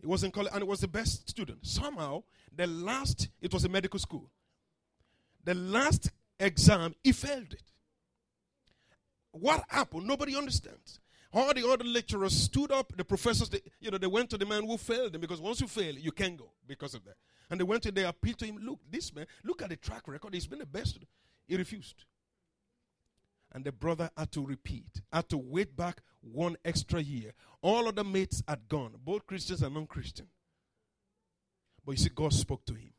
He was in college and he was the best student. Somehow, the last, it was a medical school. The last exam, he failed it. What happened? Nobody understands. All the other lecturers stood up. The professors, they, you know, they went to the man who failed them because once you fail, you can't go because of that. And they went to, they appealed to him. Look, this man, look at the track record. He's been the best. He refused. And the brother had to repeat, had to wait back one extra year. All other mates had gone, both Christians and non Christian. But you see, God spoke to him.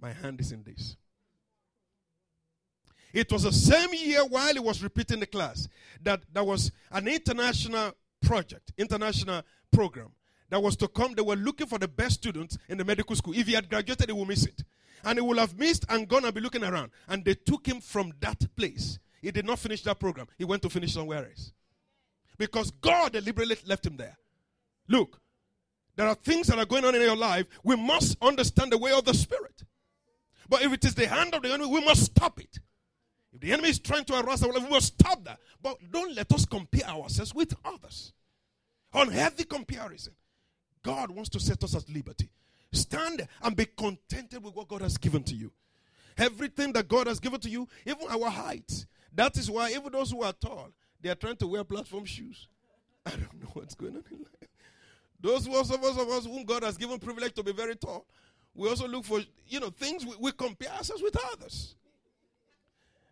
My hand is in this. It was the same year while he was repeating the class that there was an international project, international program that was to come, they were looking for the best students in the medical school. If he had graduated, he would miss it. And he would have missed and gone and be looking around. And they took him from that place. He did not finish that program. He went to finish somewhere else. Because God deliberately left him there. Look, there are things that are going on in your life. We must understand the way of the Spirit. But if it is the hand of the enemy, we must stop it. If the enemy is trying to harass our life, we must stop that. But don't let us compare ourselves with others. Unhealthy comparison. God wants to set us at liberty. Stand and be contented with what God has given to you. Everything that God has given to you, even our height. That is why even those who are tall, they are trying to wear platform shoes. I don't know what's going on in life. Those of us, of us, of us whom God has given privilege to be very tall, we also look for, you know, things we, we compare ourselves with others.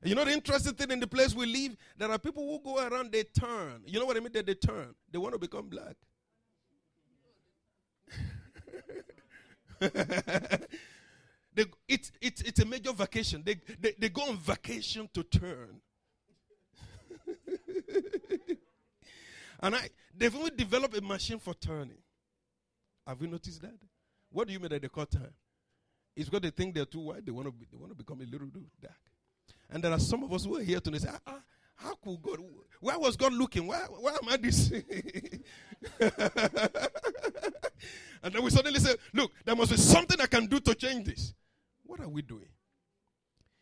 You know the interesting thing in the place we live, there are people who go around, they turn. You know what I mean? That they turn. They want to become black. they, it's, it's, it's a major vacation. They, they, they go on vacation to turn. and I, they've only developed a machine for turning. Have you noticed that? What do you mean that they call time? It's because they think they're too white. They want to, be, they want to become a little dark. And there are some of us who are here today say, ah, ah, how could God, where was God looking? Why, why am I this? and then we suddenly say, look, there must be something I can do to change this. What are we doing?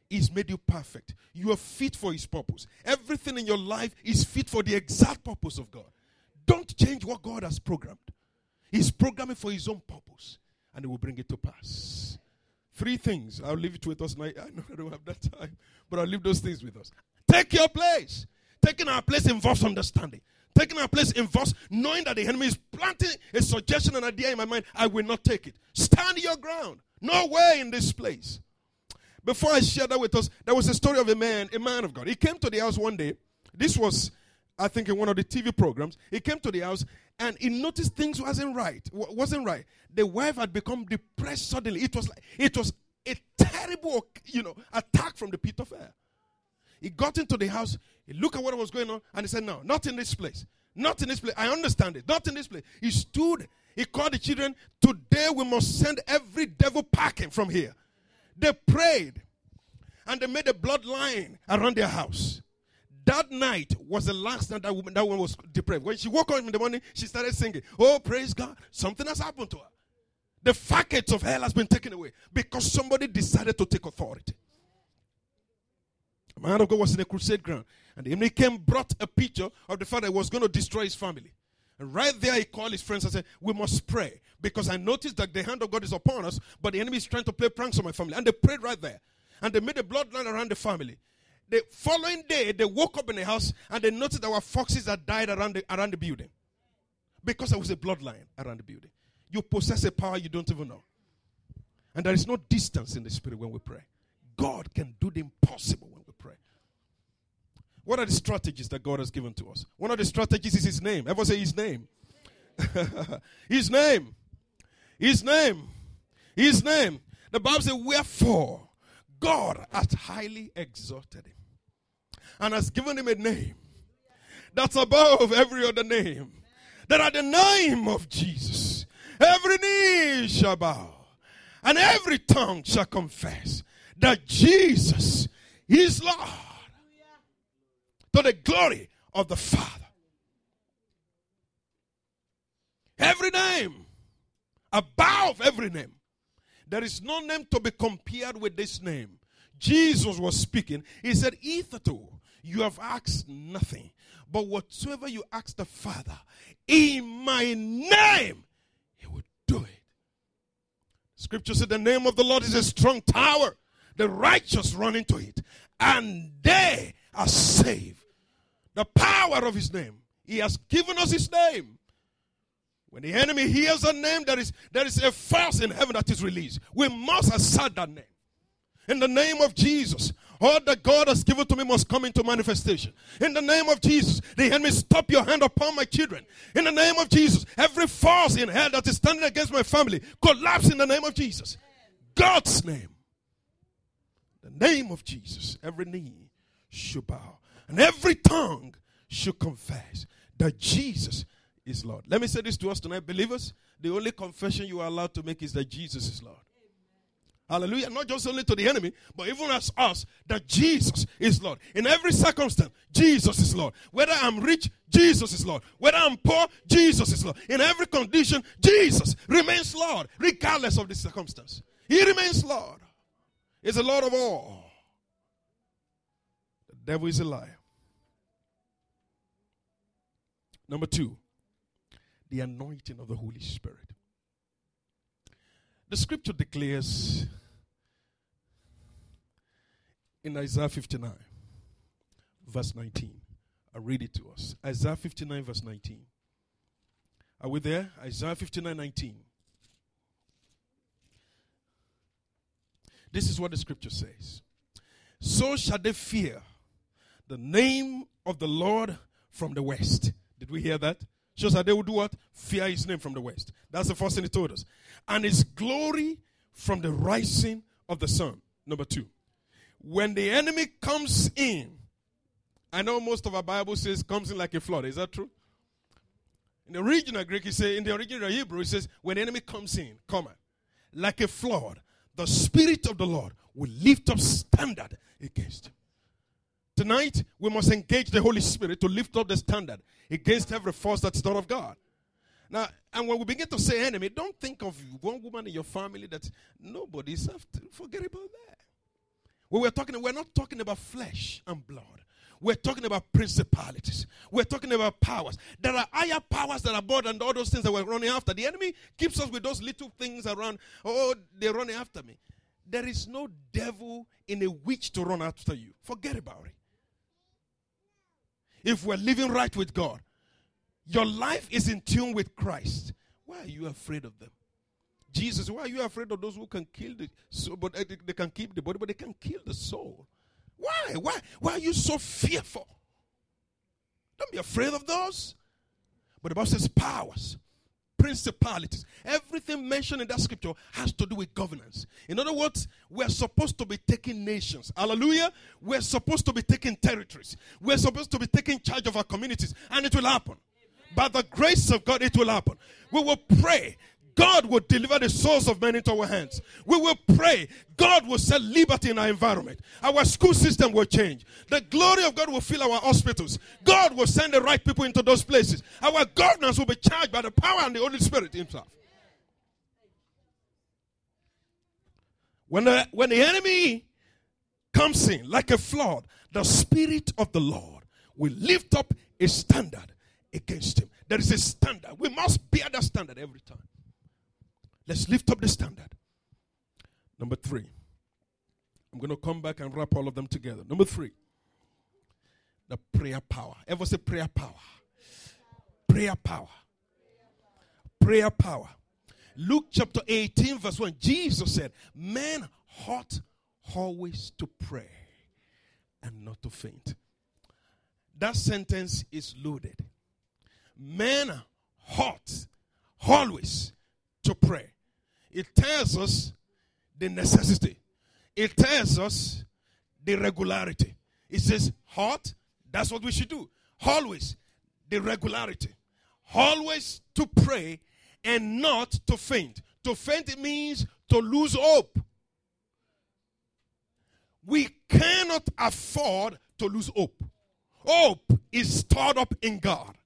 He's made you perfect. You are fit for His purpose. Everything in your life is fit for the exact purpose of God. Don't change what God has programmed. He's programming for His own purpose, and He will bring it to pass. Three things. I'll leave it with us. I know I don't have that time, but I'll leave those things with us. Take your place. Taking our place involves understanding. Taking our place involves knowing that the enemy is planting a suggestion and idea in my mind. I will not take it. Stand your ground. No way in this place. Before I share that with us, there was a story of a man, a man of God. He came to the house one day. This was, I think, in one of the TV programs. He came to the house and he noticed things wasn't right. wasn't right. The wife had become depressed suddenly. It was like it was a terrible, you know, attack from the pit of hell. He got into the house, he looked at what was going on, and he said, No, not in this place. Not in this place. I understand it. Not in this place. He stood, he called the children, Today we must send every devil packing from here. They prayed, and they made a bloodline around their house. That night was the last night that woman, that woman was depressed. When she woke up in the morning, she started singing, Oh, praise God. Something has happened to her. The facets of hell has been taken away because somebody decided to take authority. A man of God was in a crusade ground, and the enemy came, brought a picture of the father that was going to destroy his family. And right there, he called his friends and said, We must pray because I noticed that the hand of God is upon us, but the enemy is trying to play pranks on my family. And they prayed right there. And they made a bloodline around the family. The following day, they woke up in the house and they noticed there were foxes that died around the, around the building because there was a bloodline around the building. You possess a power you don't even know. And there is no distance in the spirit when we pray. God can do the impossible when we pray. What are the strategies that God has given to us? One of the strategies is His name. Ever say His name? his name. His name. His name. The Bible says, Wherefore God hath highly exalted him and has given him a name that's above every other name. That at the name of Jesus, every knee shall bow and every tongue shall confess that Jesus is Lord to the glory of the Father. Every name, above every name. There is no name to be compared with this name. Jesus was speaking. He said, Hitherto, you have asked nothing, but whatsoever you ask the Father in my name, do it. Scripture said, The name of the Lord is a strong tower. The righteous run into it, and they are saved. The power of his name. He has given us his name. When the enemy hears a name, there is, there is a force in heaven that is released. We must assert that name. In the name of Jesus, all that God has given to me must come into manifestation. In the name of Jesus, the enemy stop your hand upon my children. In the name of Jesus, every force in hell that is standing against my family collapse in the name of Jesus. God's name. The name of Jesus, every knee should bow and every tongue should confess that Jesus is Lord. Let me say this to us tonight, believers. The only confession you are allowed to make is that Jesus is Lord. Hallelujah. Not just only to the enemy, but even as us, that Jesus is Lord. In every circumstance, Jesus is Lord. Whether I'm rich, Jesus is Lord. Whether I'm poor, Jesus is Lord. In every condition, Jesus remains Lord, regardless of the circumstance. He remains Lord. He's the Lord of all. The devil is a liar. Number two, the anointing of the Holy Spirit. The scripture declares in Isaiah 59, verse 19. i read it to us. Isaiah 59, verse 19. Are we there? Isaiah 59, 19. This is what the scripture says. So shall they fear the name of the Lord from the west. Did we hear that? Shows that they will do what? Fear his name from the west. That's the first thing he told us. And his glory from the rising of the sun. Number two. When the enemy comes in, I know most of our Bible says comes in like a flood. Is that true? In the original Greek, he says, in the original Hebrew, it says, when the enemy comes in, comma, like a flood, the Spirit of the Lord will lift up standard against him. Tonight, we must engage the Holy Spirit to lift up the standard against every force that's not of God. Now, and when we begin to say enemy, don't think of one woman in your family that nobody's after. Forget about that. We're talking, we're not talking about flesh and blood. We're talking about principalities. We're talking about powers. There are higher powers that are more and all those things that we're running after. The enemy keeps us with those little things around. Oh, they're running after me. There is no devil in a witch to run after you. Forget about it. If we're living right with God, your life is in tune with Christ. Why are you afraid of them? Jesus, why are you afraid of those who can kill the soul, but uh, they can keep the body, but they can kill the soul? Why? Why? Why are you so fearful? Don't be afraid of those. But the Bible says powers, principalities. Everything mentioned in that scripture has to do with governance. In other words, we're supposed to be taking nations. Hallelujah. We're supposed to be taking territories. We're supposed to be taking charge of our communities. And it will happen. By the grace of God, it will happen. We will pray God will deliver the souls of men into our hands. We will pray. God will set liberty in our environment. Our school system will change. The glory of God will fill our hospitals. God will send the right people into those places. Our governance will be charged by the power and the Holy Spirit Himself. When the, when the enemy comes in like a flood, the Spirit of the Lord will lift up a standard against him. There is a standard. We must bear that standard every time. Let's lift up the standard. Number three. I'm going to come back and wrap all of them together. Number three. The prayer power. Ever say prayer power? Prayer power. Prayer power. Luke chapter 18, verse 1. Jesus said, Men ought always to pray and not to faint. That sentence is loaded. Men ought always to pray. It tells us the necessity. It tells us the regularity. It says, hot, that's what we should do. Always the regularity. Always to pray and not to faint. To faint means to lose hope. We cannot afford to lose hope. Hope is stored up in God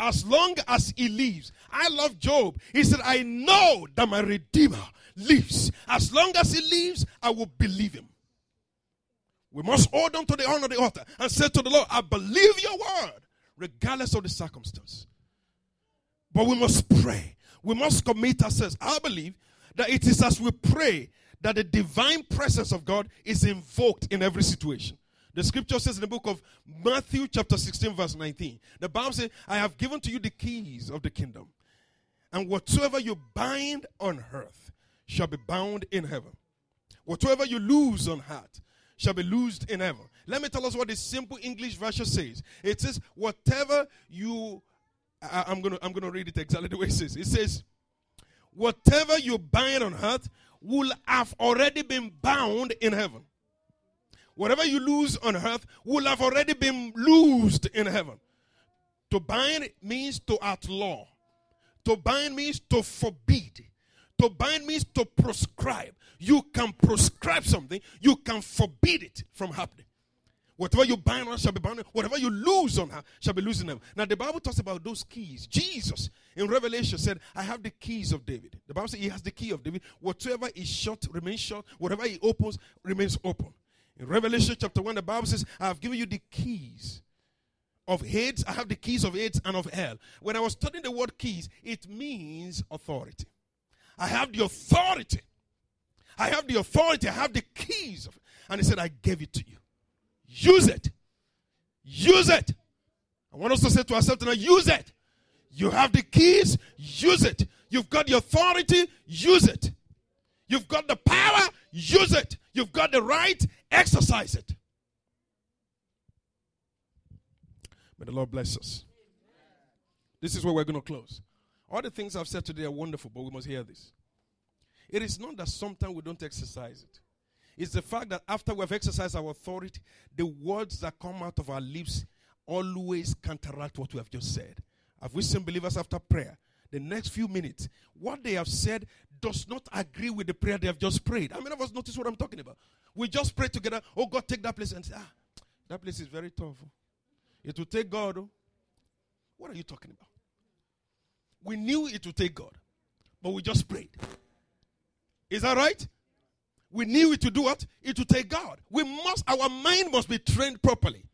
as long as he lives. I love Job. He said, I know that my Redeemer lives. As long as he lives, I will believe him. We must hold on to the honor of the altar and say to the Lord, I believe your word, regardless of the circumstance. But we must pray. We must commit ourselves. I believe that it is as we pray that the divine presence of God is invoked in every situation. The scripture says in the book of Matthew, chapter 16, verse 19, the Bible says, I have given to you the keys of the kingdom. And whatsoever you bind on earth shall be bound in heaven. Whatsoever you lose on earth shall be loosed in heaven. Let me tell us what the simple English version says. It says, whatever you, I, I'm going to I'm gonna read it exactly the way it says. It says, whatever you bind on earth will have already been bound in heaven. Whatever you lose on earth will have already been loosed in heaven. To bind means to outlaw. To bind means to forbid. To bind means to proscribe. You can proscribe something, you can forbid it from happening. Whatever you bind on shall be bound. Whatever you lose on her shall be losing them. Now the Bible talks about those keys. Jesus in Revelation said, I have the keys of David. The Bible says he has the key of David. Whatever is shut remains shut. Whatever he opens remains open. In Revelation chapter 1, the Bible says, I have given you the keys of Hades. I have the keys of Hades and of hell. When I was studying the word keys, it means authority. I have the authority. I have the authority. I have the keys. Of, and he said, I gave it to you. Use it. Use it. I want us to say to ourselves tonight, use it. You have the keys, use it. You've got the authority, use it. You've got the power, use it. You've got the right, exercise it. May the Lord bless us. This is where we're going to close. All the things I've said today are wonderful, but we must hear this. It is not that sometimes we don't exercise it. It's the fact that after we've exercised our authority, the words that come out of our lips always counteract what we have just said. Have we seen believers after prayer? The next few minutes, what they have said does not agree with the prayer they have just prayed. How many of us notice what I'm talking about? We just pray together, oh God, take that place and say, ah, that place is very tough. It will take God. Oh. What are you talking about? We knew it would take God, but we just prayed. Is that right? We knew it to do what? It to take God. We must, our mind must be trained properly.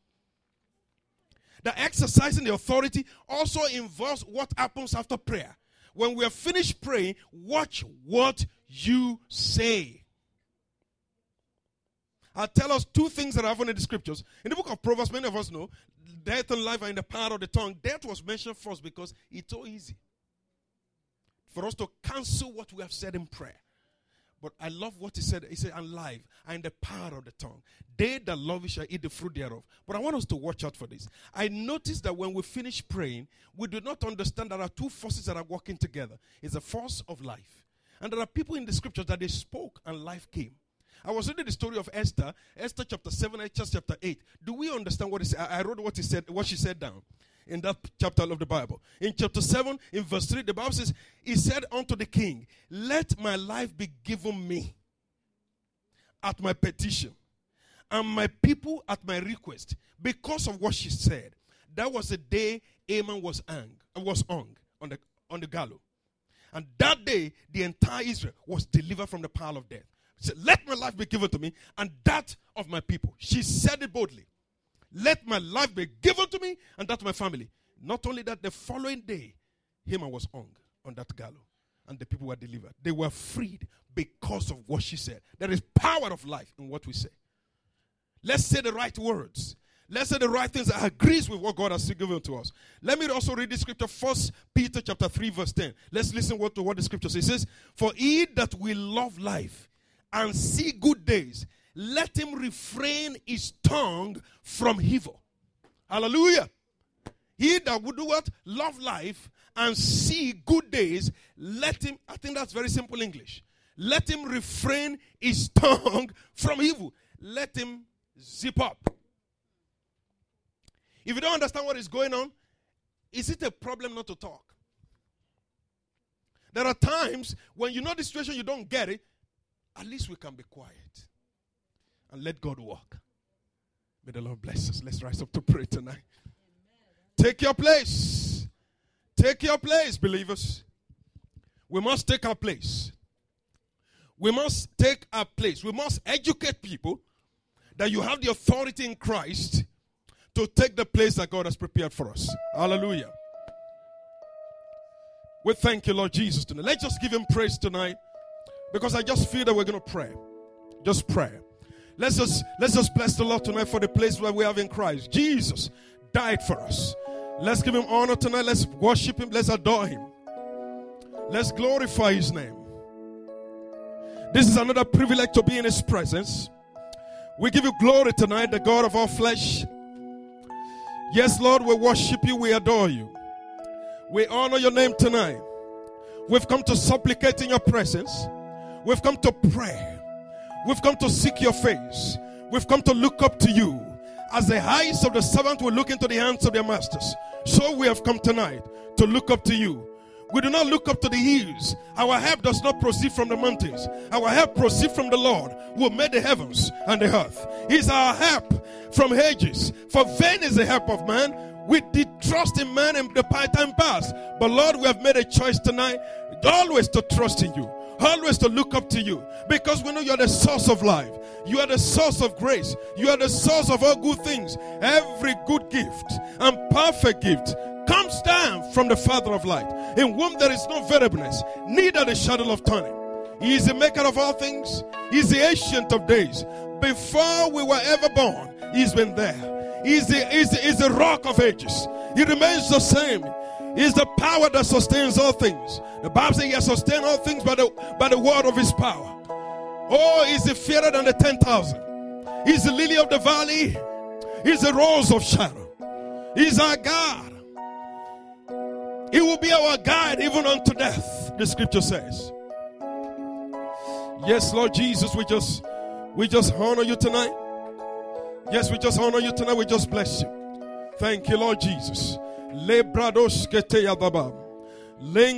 The exercising the authority also involves what happens after prayer. When we are finished praying, watch what you say. I'll tell us two things that are found in the scriptures. In the book of Proverbs, many of us know death and life are in the power of the tongue. Death was mentioned first because it's so easy for us to cancel what we have said in prayer. But I love what he said. He said, and life and the power of the tongue. They that love it shall eat the fruit thereof. But I want us to watch out for this. I noticed that when we finish praying, we do not understand there are two forces that are working together. It's a force of life. And there are people in the scriptures that they spoke and life came. I was reading the story of Esther, Esther chapter 7, Esther chapter 8. Do we understand what he said? I wrote what he said, what she said down in that chapter of the Bible. In chapter 7, in verse 3, the Bible says, He said unto the king, Let my life be given me at my petition, and my people at my request, because of what she said. That was the day Haman was hung, was hung on the on the gallows. And that day, the entire Israel was delivered from the power of death. She said, Let my life be given to me, and that of my people. She said it boldly. Let my life be given to me and that to my family. Not only that, the following day, Haman was hung on that gallows and the people were delivered. They were freed because of what she said. There is power of life in what we say. Let's say the right words. Let's say the right things that agrees with what God has given to us. Let me also read the scripture, First Peter chapter 3, verse 10. Let's listen what, to what the scripture says. It says, For he that will love life and see good days, let him refrain his tongue from evil. Hallelujah. He that would do what? Love life and see good days, let him, I think that's very simple English. Let him refrain his tongue from evil. Let him zip up. If you don't understand what is going on, is it a problem not to talk? There are times when you know the situation, you don't get it, at least we can be quiet and let God walk. May the Lord bless us. Let's rise up to pray tonight. Take your place. Take your place, believers. We must take our place. We must take our place. We must educate people that you have the authority in Christ to take the place that God has prepared for us. Hallelujah. We thank you, Lord Jesus, tonight. Let's just give him praise tonight because I just feel that we're going to pray. Just pray. Let's just let's just bless the Lord tonight for the place where we have in Christ. Jesus died for us. Let's give him honor tonight. Let's worship him. Let's adore him. Let's glorify his name. This is another privilege to be in his presence. We give you glory tonight, the God of all flesh. Yes, Lord, we worship you, we adore you. We honor your name tonight. We've come to supplicate in your presence. We've come to pray. We've come to seek your face. We've come to look up to you. As the eyes of the servant will look into the hands of their masters, So we have come tonight to look up to you. We do not look up to the hills. Our help does not proceed from the mountains. Our help proceeds from the Lord who made the heavens and the earth. He's our help from ages. For vain is the help of man. We did trust in man in the time past. But Lord, we have made a choice tonight always to trust in you. Always to look up to you. Because we know you are the source of life. You are the source of grace. You are the source of all good things. Every good gift and perfect gift comes down from the Father of light, in whom there is no variableness, neither the shadow of turning. He is the maker of all things, He is the ancient of days. Before we were ever born, He's been there. He's the, he's the, he's the rock of ages. He remains the same. He's the power that sustains all things. The Bible says He has sustained all things by the, by the word of His power. Oh, He's the fairer than the 10,000. He's the lily of the valley. He's the rose of Sharon. He's our God. He will be our guide even unto death, the scripture says. Yes, Lord Jesus, we just we just honor you tonight. Yes, we just honor you tonight. We just bless you. Thank you, Lord Jesus. Lebrados kete yadaba.